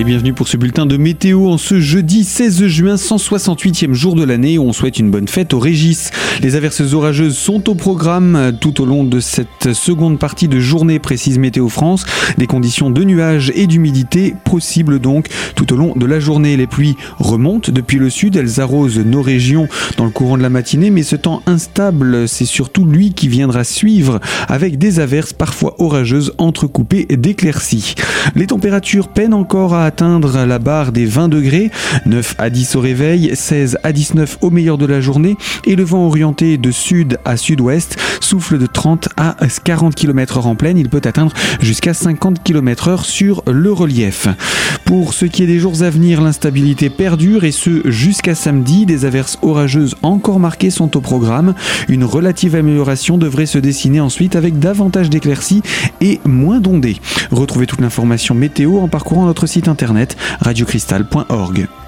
Et bienvenue pour ce bulletin de météo en ce jeudi 16 juin, 168e jour de l'année où on souhaite une bonne fête au Régis. Les averses orageuses sont au programme tout au long de cette seconde partie de journée, précise Météo France. Des conditions de nuages et d'humidité possibles donc tout au long de la journée. Les pluies remontent depuis le sud, elles arrosent nos régions dans le courant de la matinée, mais ce temps instable, c'est surtout lui qui viendra suivre avec des averses parfois orageuses entrecoupées d'éclaircies. Les températures peinent encore à atteindre la barre des 20 degrés, 9 à 10 au réveil, 16 à 19 au meilleur de la journée et le vent orienté de sud à sud-ouest souffle de 30 à 40 km h en pleine, il peut atteindre jusqu'à 50 km h sur le relief. Pour ce qui est des jours à venir, l'instabilité perdure et ce jusqu'à samedi, des averses orageuses encore marquées sont au programme. Une relative amélioration devrait se dessiner ensuite avec davantage d'éclaircies et moins d'ondées. Retrouvez toute l'information météo en parcourant notre site internet radiocristal.org.